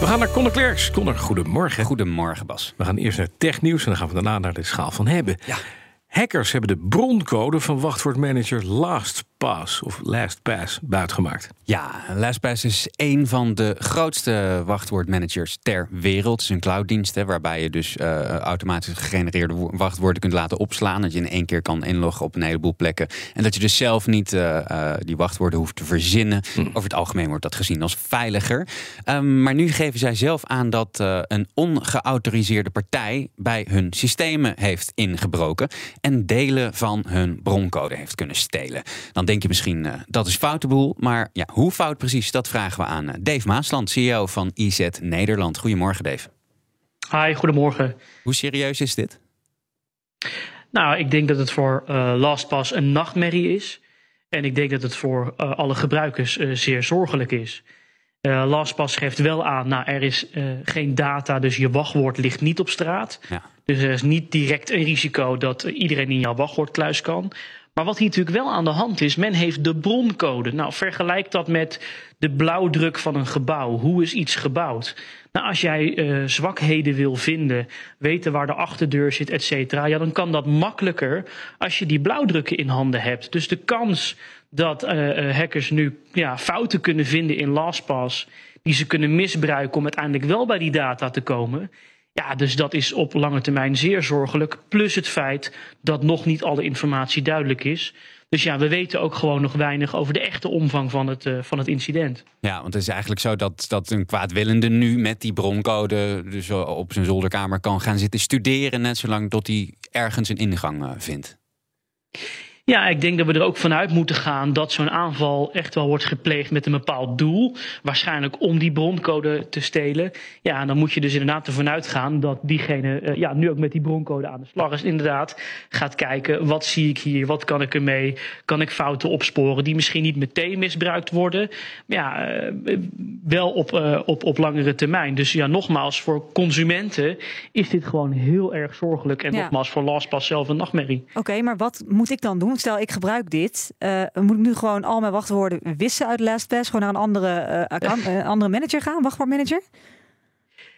We gaan naar Conor Klerks. Conor, goedemorgen. Goedemorgen, Bas. We gaan eerst naar technieuws en dan gaan we daarna naar de schaal van hebben. Hackers hebben de broncode van wachtwoordmanager LastPass of LastPass buitgemaakt. Ja, LastPass is een van de grootste wachtwoordmanagers ter wereld. Het is een clouddienst hè, waarbij je dus uh, automatisch gegenereerde wachtwoorden kunt laten opslaan. Dat je in één keer kan inloggen op een heleboel plekken. En dat je dus zelf niet uh, uh, die wachtwoorden hoeft te verzinnen. Hm. Over het algemeen wordt dat gezien als veiliger. Um, maar nu geven zij zelf aan dat een ongeautoriseerde partij bij hun systemen heeft ingebroken. En delen van hun broncode heeft kunnen stelen. Dan denk je misschien dat is foutenboel. Maar ja, hoe fout precies, dat vragen we aan Dave Maasland, CEO van IZ Nederland. Goedemorgen, Dave. Hi, goedemorgen. Hoe serieus is dit? Nou, ik denk dat het voor uh, LastPass een nachtmerrie is. En ik denk dat het voor uh, alle gebruikers uh, zeer zorgelijk is. LastPass geeft wel aan, nou, er is geen data, dus je wachtwoord ligt niet op straat. Ja. Dus er is niet direct een risico dat iedereen in jouw wachtwoordkluis kan. Maar wat hier natuurlijk wel aan de hand is, men heeft de broncode. Nou, vergelijk dat met de blauwdruk van een gebouw. Hoe is iets gebouwd? Nou, als jij uh, zwakheden wil vinden, weten waar de achterdeur zit, et cetera, ja, dan kan dat makkelijker als je die blauwdrukken in handen hebt. Dus de kans dat uh, hackers nu ja, fouten kunnen vinden in LastPass, die ze kunnen misbruiken om uiteindelijk wel bij die data te komen, ja, dus dat is op lange termijn zeer zorgelijk. Plus het feit dat nog niet alle informatie duidelijk is. Dus ja, we weten ook gewoon nog weinig over de echte omvang van het, uh, van het incident. Ja, want het is eigenlijk zo dat, dat een kwaadwillende nu met die broncode dus op zijn zolderkamer kan gaan zitten studeren, net zolang tot hij ergens een ingang uh, vindt. Ja, ik denk dat we er ook vanuit moeten gaan dat zo'n aanval echt wel wordt gepleegd met een bepaald doel. Waarschijnlijk om die broncode te stelen. Ja, en dan moet je dus inderdaad ervan uitgaan dat diegene uh, ja, nu ook met die broncode aan de slag is. Inderdaad gaat kijken, wat zie ik hier, wat kan ik ermee, kan ik fouten opsporen die misschien niet meteen misbruikt worden. Maar ja, uh, wel op, uh, op, op langere termijn. Dus ja, nogmaals, voor consumenten is dit gewoon heel erg zorgelijk. En ja. nogmaals, voor LastPass zelf een nachtmerrie. Oké, okay, maar wat moet ik dan doen? Stel, ik gebruik dit. Uh, moet ik nu gewoon al mijn wachtwoorden wissen uit LastPass? Gewoon naar een andere, uh, account, andere manager gaan, wachtwoordmanager?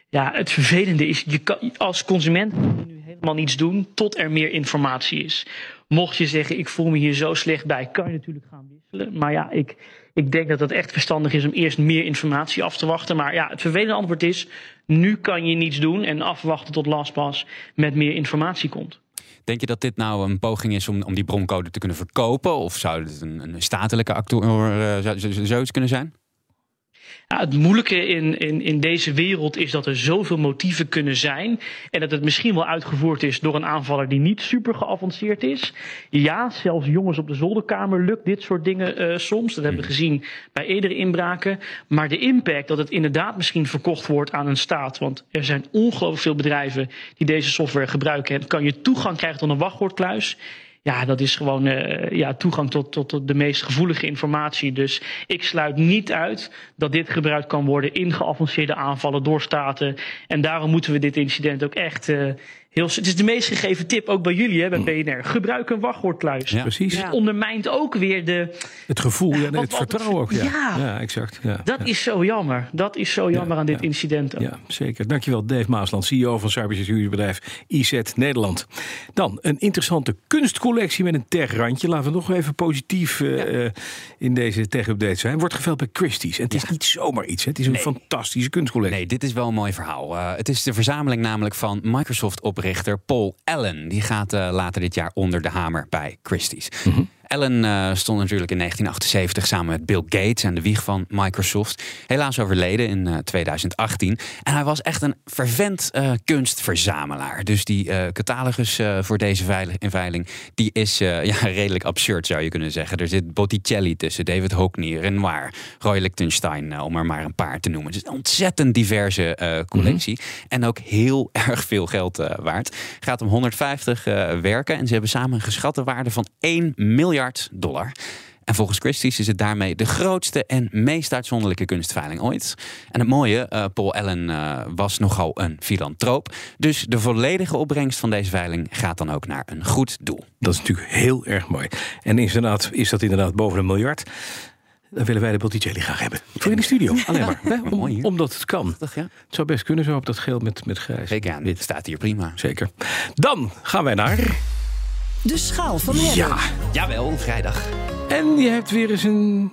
Ja, het vervelende is, je kan, als consument nu helemaal niets doen tot er meer informatie is. Mocht je zeggen, ik voel me hier zo slecht bij, kan je natuurlijk gaan wisselen. Maar ja, ik, ik denk dat het echt verstandig is om eerst meer informatie af te wachten. Maar ja, het vervelende antwoord is, nu kan je niets doen en afwachten tot LastPass met meer informatie komt. Denk je dat dit nou een poging is om, om die broncode te kunnen verkopen? Of zou het een, een statelijke acteur uh, zoiets kunnen zijn? Ja, het moeilijke in, in, in deze wereld is dat er zoveel motieven kunnen zijn. En dat het misschien wel uitgevoerd is door een aanvaller die niet super geavanceerd is. Ja, zelfs jongens op de zolderkamer lukt dit soort dingen uh, soms. Dat hebben we gezien bij eerdere inbraken. Maar de impact dat het inderdaad misschien verkocht wordt aan een staat. Want er zijn ongelooflijk veel bedrijven die deze software gebruiken. En kan je toegang krijgen tot een wachtwoordkluis. Ja, dat is gewoon uh, ja, toegang tot, tot, de meest gevoelige informatie. Dus ik sluit niet uit dat dit gebruikt kan worden in geavanceerde aanvallen door staten. En daarom moeten we dit incident ook echt uh, heel. Het is de meest gegeven tip ook bij jullie, hè, bij BNR. Gebruik een wachtwoordkluis. Ja, precies. Dus het ondermijnt ook weer de. Het gevoel, ja, wat- het vertrouwen ook. Ja, Ja. ja exact. Ja, Dat ja. is zo jammer. Dat is zo jammer aan dit ja. incident. ook. Ja, zeker. Dankjewel, Dave Maasland, CEO van cybersecurity-bedrijf IZ Nederland. Dan een interessante kunstcollectie met een tech-randje. Laten we nog even positief eh, eh, in deze tech-update zijn. Wordt geveld bij Christie's. En het is niet zomaar iets. Hè. Het is een Nee. fantastische kunstcollectie. Nee, dit is wel een mooi verhaal. Uh, het is de verzameling namelijk van Microsoft-oprichter Paul Allen. Die gaat uh, later dit jaar onder de hamer bij Christie's. Mhm. Allen uh, stond natuurlijk in 1978 samen met Bill Gates aan de wieg van Microsoft. Helaas overleden in uh, 2018. En hij was echt een fervent uh, kunstverzamelaar. Dus die catalogus voor deze veiling, die is ja, redelijk absurd zou je kunnen zeggen. Er zit Botticelli tussen, David Hockney, Renoir, Roy Lichtenstein, om er maar een paar te noemen. Het is een ontzettend diverse collectie. Mhm. En ook heel erg veel geld waard. Het gaat om 150 werken en ze hebben samen een geschatte waarde van 1 miljard dollar. En volgens Christie's is het daarmee de grootste en meest uitzonderlijke kunstveiling ooit. En het mooie, uh, Paul Allen uh, was nogal een filantroop. Dus de volledige opbrengst van deze veiling gaat dan ook naar een goed doel. Dat is natuurlijk heel erg mooi. En is, inderdaad, is dat inderdaad boven een miljard? Dan willen wij de Botticelli graag hebben. Voor in de studio, alleen maar. Om, omdat het kan. Het zou best kunnen zo op dat geel met, met grijs. Zeker, dit staat hier prima. Zeker. Dan gaan wij naar... De schaal van. Ja, jawel, vrijdag. En je hebt weer eens een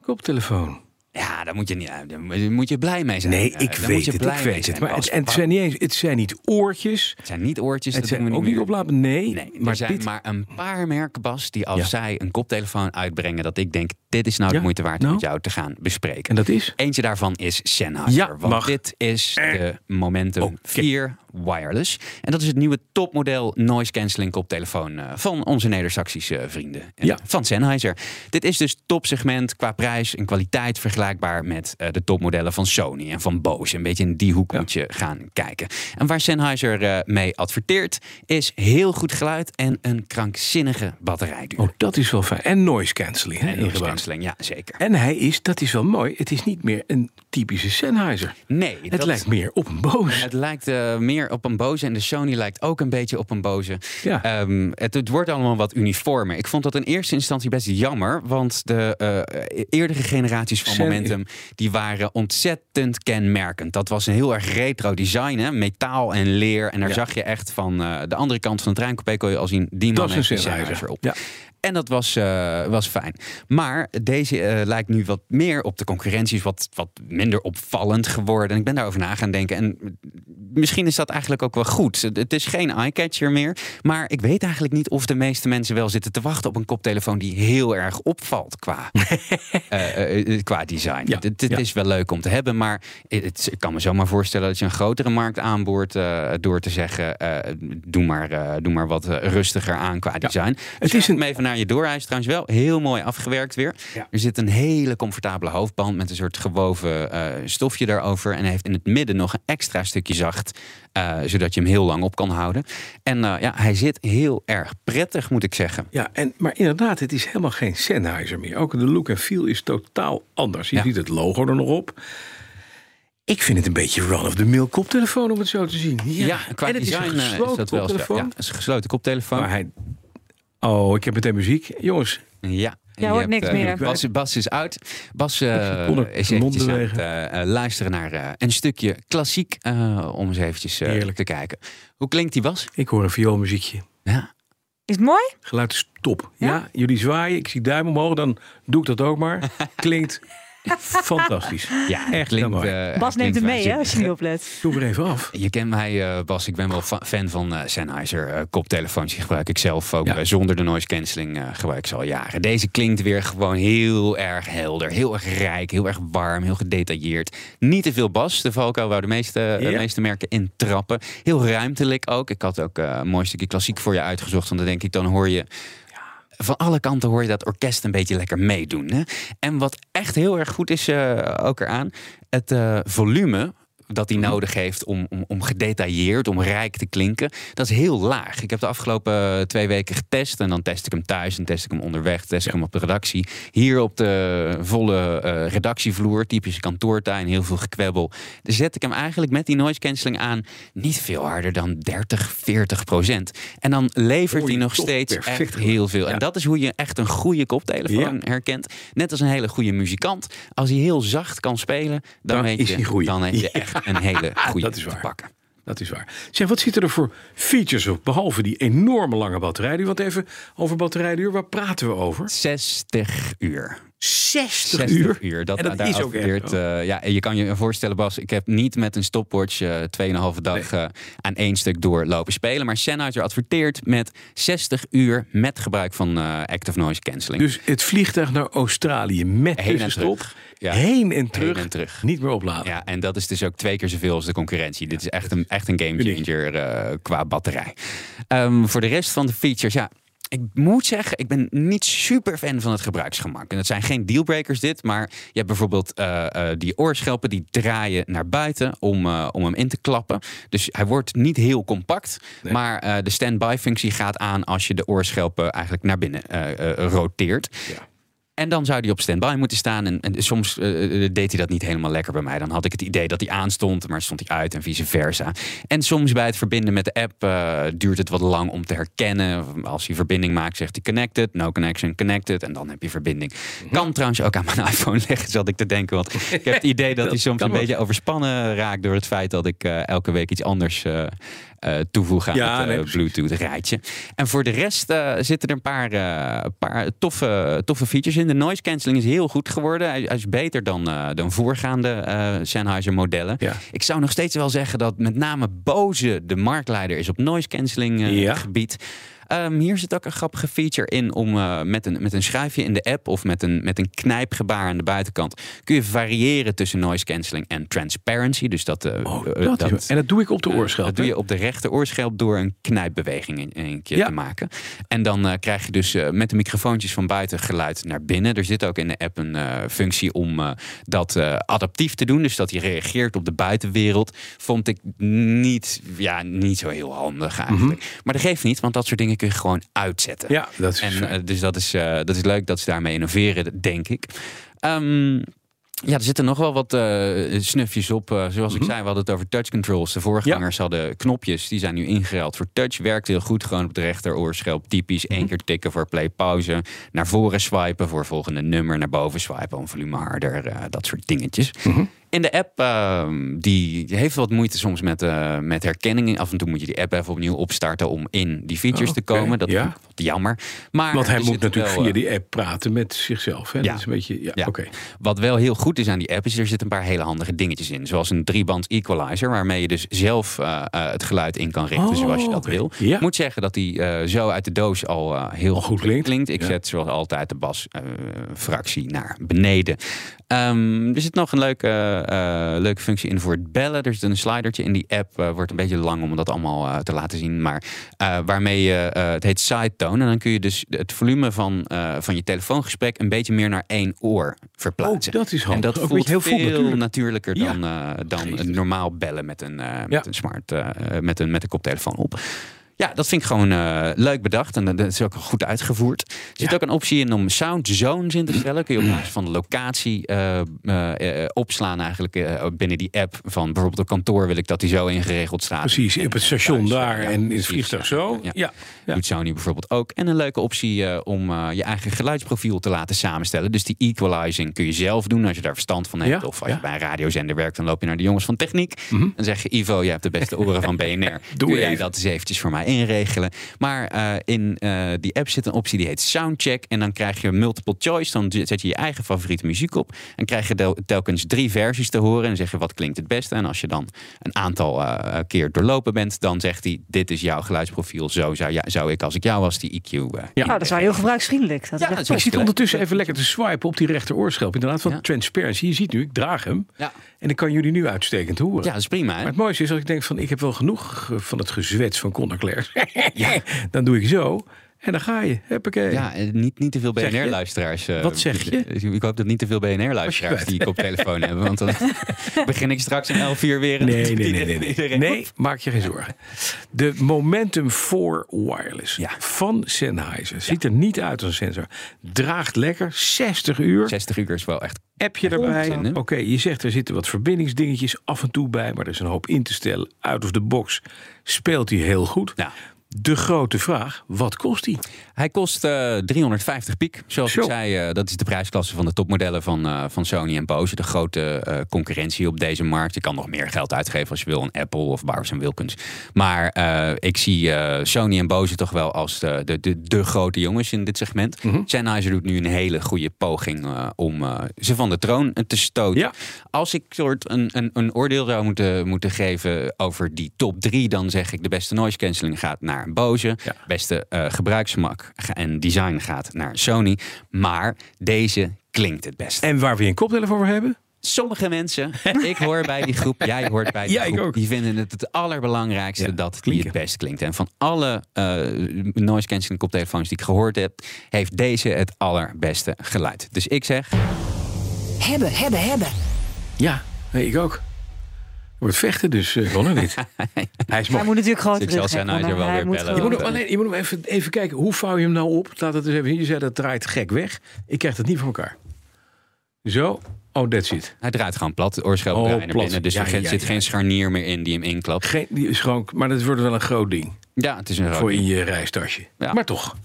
koptelefoon. Ja, daar moet je, niet, daar moet je blij mee zijn. Nee, ik weet het, ik weet het. Maar het, en het zijn, niet eens, het zijn niet oortjes. Het zijn niet oortjes. Het zijn ook niet opladen. Nee, nee maar er zijn dit... maar een paar merken, Bas, die als zij een koptelefoon uitbrengen, dat ik denk, dit is nou de moeite waard om nou? met jou te gaan bespreken. En dat is? Eentje daarvan is Sennheiser. Ja, want mag. dit is de Momentum okay. 4 wireless. En dat is het nieuwe topmodel noise cancelling koptelefoon uh, van onze Neder-Saxische vrienden ja. van Sennheiser. Dit is dus topsegment qua prijs en kwaliteit vergelijkbaar met de topmodellen van Sony en van Bose. Een beetje in die hoek moet je gaan kijken. En waar Sennheiser mee adverteert is heel goed geluid en een krankzinnige batterijduur. Oh, dat is wel fijn. En noise cancelling. En noise ja zeker. En hij is, dat is wel mooi, het is niet meer een typische Sennheiser. Nee. Het lijkt meer op een Bose. Het lijkt meer op een boze. En de Sony lijkt ook een beetje op een boze. Ja. Ehm, het, het, wordt allemaal wat uniformer. Ik vond dat in eerste instantie best jammer. Want de uh, eerdere generaties van Momentum... die waren ontzettend kenmerkend. Dat was een heel erg retro design. Hè? Metaal en leer. En daar zag je echt van uh, de andere kant van het treincoupé... kon je al zien, die man heeft een op. Ja. En dat was, uh, was fijn. Maar deze uh, lijkt nu wat meer op de concurrentie, is wat, wat minder opvallend geworden. En ik ben daarover na gaan denken. En misschien is dat eigenlijk ook wel goed. Het is geen eyecatcher meer. Maar ik weet eigenlijk niet of de meeste mensen wel zitten te wachten op een koptelefoon die heel erg opvalt qua, uh, qua design. Ja, het, het is wel leuk om te hebben, maar het, ik kan me zomaar voorstellen dat je een grotere markt aanboort door te zeggen: doe, maar, doe maar wat rustiger aan qua design. Het is een, even naar je door. Hij is trouwens wel heel mooi afgewerkt weer. Er zit een hele comfortabele hoofdband met een soort gewoven stofje daarover. En hij heeft in het midden nog een extra stukje zacht uh, zodat je hem heel lang op kan houden. En uh, ja, hij zit heel erg prettig, moet ik zeggen. Ja, en, maar inderdaad, het is helemaal geen Sennheiser meer. Ook de look en feel is totaal anders. Je ja. ziet het logo er nog op. Ik vind het een beetje run-of-the-mill koptelefoon om het zo te zien. Ja, ja qua en het design is, een is dat wel zo. Ja, het is een gesloten koptelefoon. Maar hij... Oh, ik heb meteen muziek. Jongens. Ja, ja, hoort niks uh, meer. Bas, Bas, is uit. Bas uh, is eventjes aan het uh, luisteren naar een stukje klassiek. om eens eventjes te kijken. Hoe klinkt die Bas? Ik hoor een vioolmuziekje. Ja. Is het mooi? Geluid is top. Ja? ja, jullie zwaaien. Ik zie duim omhoog. Dan doe ik dat ook maar. Klinkt Fantastisch. Ja, echt klinkt, uh, Bas neemt hem mee, hè, als je niet oplet. Doe er even af. Je kent mij, uh, Bas. Ik ben wel fan van uh, Sennheiser koptelefoons. Die gebruik ik zelf ook zonder de noise cancelling. gebruik ik ze al jaren. Deze klinkt weer gewoon heel erg helder. Heel erg rijk. Heel erg warm. Heel gedetailleerd. Niet te veel bas. De Valko waar de meeste, de meeste merken in trappen. Heel ruimtelijk ook. Ik had ook een mooi stukje klassiek voor je uitgezocht. Want dan denk ik, dan hoor je van alle kanten hoor je dat orkest een beetje lekker meedoen. Hè? En wat echt heel erg goed is uh, ook eraan, het uh, volume dat hij nodig heeft om, om, om gedetailleerd, om rijk te klinken, dat is heel laag. Ik heb de afgelopen eh, twee weken getest en dan test ik hem thuis en test ik hem onderweg, test ik hem op de redactie. Hier op de volle uh, redactievloer, typische kantoortuin, heel veel gekwebbel. Dan zet ik hem eigenlijk met die noise cancelling aan niet veel harder dan 30, 40 procent. En dan levert hij nog steeds echt heel veel. En dat is hoe je echt een goede koptelefoon herkent. Net als een hele goede muzikant. Als hij heel zacht kan spelen, dan, dan weet je, dan heb je echt een hele goede dat is waar. pakken. Dat is waar. Zeg, wat zitten er voor features op, behalve die enorme lange batterijduur? Want even over batterijduur, waar praten we over? 60 uur. 60, 60 uur. uur. Dat, En dat daar is ook echt zo. eh, ja, en je kan je voorstellen, Bas, ik heb niet met een stopwatch eh 2,5 dag eh, aan één stuk doorlopen spelen. Maar Sennheiser adverteert met 60 uur met gebruik van active noise cancelling. Dus het vliegtuig naar Australië met Heen en terug. Ja. Heen en terug. Heen en terug. Niet meer opladen. Ja, en dat is dus ook twee keer zoveel als de concurrentie. Dit is echt een, echt een game changer qua batterij. Ehm, voor de rest van de features, ja. Ik moet zeggen, ik ben niet super fan van het gebruiksgemak. En het zijn geen dealbreakers dit, maar je hebt bijvoorbeeld eh, eh, die oorschelpen die draaien naar buiten om, eh, om hem in te klappen. Dus hij wordt niet heel compact, Nee. maar de standby functie gaat aan als je de oorschelpen eigenlijk naar binnen roteert. En dan zou die op standby moeten staan. En, en soms eh, deed hij dat niet helemaal lekker bij mij. Dan had ik het idee dat hij aanstond, maar stond hij uit en vice versa. En soms bij het verbinden met de app eh, duurt het wat lang om te herkennen. Als hij verbinding maakt, zegt hij connected, no connection, connected. En dan heb je verbinding. Kan trouwens ook aan mijn iPhone liggen, zat ik te denken. Want ik heb het idee dat hij soms een beetje overspannen raakt door het feit dat ik eh, elke week iets anders eh, eh, toevoeg aan Ja, het nee, eh, precies. Bluetooth rijtje. En voor de rest eh, zitten er een paar, paar toffe, toffe features in. De noise cancelling is heel goed geworden. Hij, hij is beter dan, dan voorgaande Sennheiser modellen. Ja. Ik zou nog steeds wel zeggen dat met name Bose de marktleider is op noise cancelling Ja. gebied. Ehm, hier zit ook een grappige feature in om eh, met, een, met een schuifje in de app of met een, met een knijpgebaar aan de buitenkant kun je variëren tussen noise cancelling en transparency. Dus dat, Oh, eh, dat en dat doe ik op de oorschelp. Dat doe je op de rechter oorschelp door een knijpbeweging in, een keer Ja. te maken. En dan krijg je dus met de microfoontjes van buiten geluid naar binnen. Er zit ook in de app een functie om dat adaptief te doen. Dus dat hij reageert op de buitenwereld. Vond ik niet, ja, niet zo heel handig eigenlijk. Maar dat geeft niet, want dat soort dingen kun je gewoon uitzetten. Mhm. Ja, dat is En eh, dus dat is, eh, dat is leuk dat ze daarmee innoveren, denk ik. Ehm, ja, er zitten nog wel wat eh, snufjes op. Zoals ik zei, we hadden het over touch controls. De voorgangers hadden knopjes, die zijn nu ingeruild voor touch. Werkt heel goed, gewoon op de rechteroorschelp. Typisch één keer tikken voor play, pauze. Naar voren swipen voor volgende nummer. Naar boven swipen om volume harder. dat soort dingetjes. In de app, ehm, die heeft wat moeite soms met, eh, met herkenning. Af en toe moet je die app even opnieuw opstarten om in die features te Oké, komen. Dat ja. ik wat jammer. Maar Want hij moet natuurlijk wel, via eh, die app praten met zichzelf. Hè? Ja. Dat is een beetje, ja. Wat wel heel goed is aan die app, is er zitten een paar hele handige dingetjes in. Zoals een drieband equalizer, waarmee je dus zelf eh, het geluid in kan richten Oh, zoals je dat wil. Ik moet zeggen dat die zo uit de doos al heel Al goed klinkt. Ik zet zoals altijd de basfractie naar beneden. Ehm, er zit nog een leuke, leuke functie in voor het bellen. Er zit een slidertje in die app. eh, wordt een beetje lang om dat allemaal eh, te laten zien. Maar eh, waarmee je, eh, het heet side tone. En dan kun je dus het volume van, eh, van je telefoongesprek een beetje meer naar één oor verplaatsen. Oh, dat is En handig. dat Ook voelt heel veel natuurlijk. natuurlijker dan, eh, dan normaal bellen met een, eh, met Ja. een smart, eh, met, een, met een koptelefoon op. Ja, dat vind ik gewoon eh, leuk bedacht en dat is ook goed uitgevoerd. Er zit Ja. ook een optie in om sound zones in te stellen. Kun je op basis van de locatie eh, eh, opslaan eigenlijk binnen die app. Van bijvoorbeeld een kantoor wil ik dat die zo ingeregeld staat. Precies, En op het station thuis, daar ja, en in het vliegtuig zo. ja. Ja. Doet Sony bijvoorbeeld ook. En een leuke optie om je eigen geluidsprofiel te laten samenstellen. Dus die equalizing kun je zelf doen als je daar verstand van hebt. Of als je bij een radiozender werkt, dan loop je naar de jongens van techniek. Mhm. Dan zeg je, Ivo, je hebt de beste oren van BNR. Doe Kun jij dat eens eventjes voor mij inregelen? Maar eh, in eh, die app zit een optie die heet Soundcheck. En dan krijg je multiple choice. Dan zet je je eigen favoriete muziek op. En krijg je tel- telkens drie versies te horen. En dan zeg je, wat klinkt het beste? En als je dan een aantal eh, keer doorlopen bent, dan zegt hij, dit is jouw geluidsprofiel. Zo zou, ja, zou ik, als ik jou was, die EQ... Ja. Nou, dat is wel heel gebruiksvriendelijk. Dat Ja, dat. Ik zit ondertussen even lekker te swipen op die rechteroorschelp. Inderdaad, van Ja. transparency. Je ziet nu, ik draag hem. Ja. En ik kan jullie nu uitstekend horen. ja, dat is prima. Hè? Maar het mooiste is als ik denk van ik heb wel genoeg van het gezwets van Conor Clairs. Dan doe ik zo en dan ga je. Huppakee. Ja, eh, niet, niet te veel? BNR-luisteraars. Wat zeg je? Ik hoop dat niet te veel BNR-luisteraars die ik op telefoon hebben. Want dan begin ik straks om 11 uur weer. Nee, nee, nee, nee. Nee, nee maak je geen zorgen. De Momentum 4 Wireless Ja. van Sennheiser. Ziet er niet uit als een sensor. Draagt lekker, 60 uur. 60 uur is wel echt. Appje erbij. Oké, je zegt er zitten wat verbindingsdingetjes af en toe bij. Maar er is een hoop in te stellen. Out of the box speelt hij heel goed. Ja. De grote vraag, wat kost die? Hij kost eh, 350 piek. Zoals Zo. ik zei, eh, dat is de prijsklasse van de topmodellen van, eh, van Sony en Bose. De grote eh, concurrentie op deze markt. Je kan nog meer geld uitgeven als je wil. Een Apple of Bowers Wilkins. Maar eh, ik zie eh, Sony en Bose toch wel als de, de, de, de grote jongens in dit segment. Mhm. Sennheiser doet nu een hele goede poging eh, om eh, ze van de troon te stoten. Ja. Als ik soort een, een, een oordeel zou moeten, moeten geven over die top drie, dan zeg ik de beste noise cancelling gaat naar Bose. Ja. Beste eh, gebruiksgemak ga- en design gaat naar Sony. Maar deze klinkt het best. En waar we een koptelefoon voor hebben? Sommige mensen, ik hoor bij die groep, jij hoort bij die Ja, ik groep, ook. die vinden het het allerbelangrijkste Ja, dat die het best klinkt. En van alle eh, noise cancelling koptelefoons die ik gehoord heb, heeft deze het allerbeste geluid. Dus ik zeg, Hebben, hebben, hebben. Ja, ik ook. Wordt vechten, dus uh, kon er niet. Hij is Hij moet natuurlijk gewoon ik zal terug. Sennheiser Connor. wel Hij weer moet bellen. Je moet, hem alleen, je moet hem even, even kijken, hoe vouw je hem nou op? Laat het eens even zien. Je zei dat draait gek weg. Ik krijg dat niet voor elkaar. Zo. Oh, that's it. hij draait gewoon plat, de oorschelp Oh, draait naar plat. binnen. Dus Ja, er ja, zit ja. geen scharnier meer in die hem inklapt. Geen, die is gewoon, maar dat wordt wel een groot ding. Ja, het is een Voor in je reistasje. Ja. Maar toch.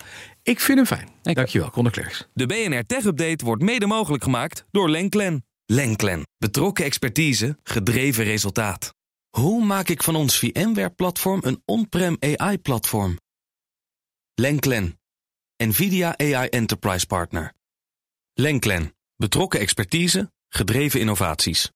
Ik vind hem fijn. Ik- Dankjewel, Conor Klerks. De BNR Tech Update wordt mede mogelijk gemaakt door Lenklen. Lenklen. Betrokken expertise, gedreven resultaat. Hoe maak ik van ons VMware-platform een on-prem AI-platform? Lenklen. NVIDIA AI Enterprise Partner. Lenklen. Betrokken expertise, gedreven innovaties.